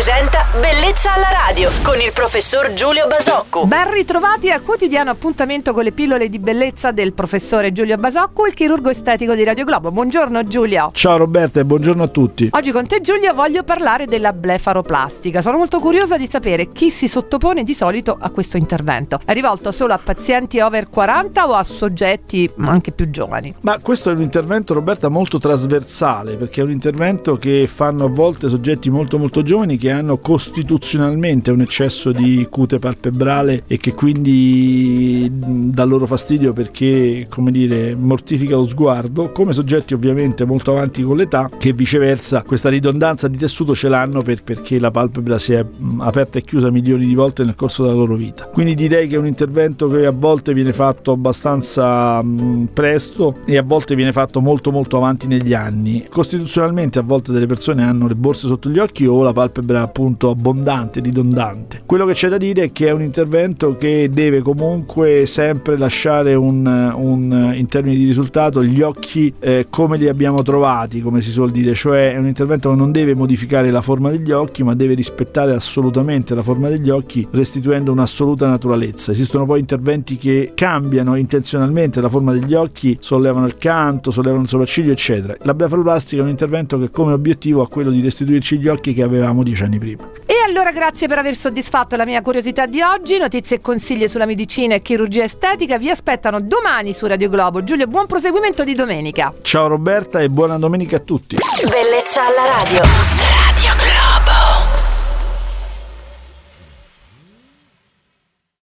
presenta Bellezza alla radio con il professor Giulio Basocco. Ben ritrovati al quotidiano appuntamento con le pillole di bellezza del professore Giulio Basocco, il chirurgo estetico di Radio Globo. Buongiorno Giulio. Ciao Roberta e buongiorno a tutti. Oggi con te Giulio voglio parlare della blefaroplastica. Sono molto curiosa di sapere chi si sottopone di solito a questo intervento. È rivolto solo a pazienti over 40 o a soggetti anche più giovani? Ma questo è un intervento Roberta molto trasversale perché è un intervento che fanno a volte soggetti molto molto giovani che hanno costituzionalmente un eccesso di cute palpebrale e che quindi dà loro fastidio perché, come dire, mortifica lo sguardo, come soggetti ovviamente molto avanti con l'età che viceversa questa ridondanza di tessuto ce l'hanno per, perché la palpebra si è aperta e chiusa milioni di volte nel corso della loro vita. Quindi direi che è un intervento che a volte viene fatto abbastanza mh, presto e a volte viene fatto molto molto avanti negli anni. Costituzionalmente a volte delle persone hanno le borse sotto gli occhi o la palpebra appunto abbondante, ridondante. Quello che c'è da dire è che è un intervento che deve comunque sempre lasciare un, un in termini di risultato gli occhi eh, come li abbiamo trovati, come si suol dire, cioè è un intervento che non deve modificare la forma degli occhi, ma deve rispettare assolutamente la forma degli occhi, restituendo un'assoluta naturalezza. Esistono poi interventi che cambiano intenzionalmente la forma degli occhi, sollevano il canto, sollevano il sopracciglio, eccetera. La blefaroplastica è un intervento che come obiettivo ha quello di restituirci gli occhi che avevamo dieci anni prima. E allora grazie per aver soddisfatto la mia curiosità di oggi. Notizie e consigli sulla medicina e chirurgia estetica vi aspettano domani su Radio Globo. Giulio, buon proseguimento di domenica. Ciao Roberta e buona domenica a tutti. Bellezza alla radio.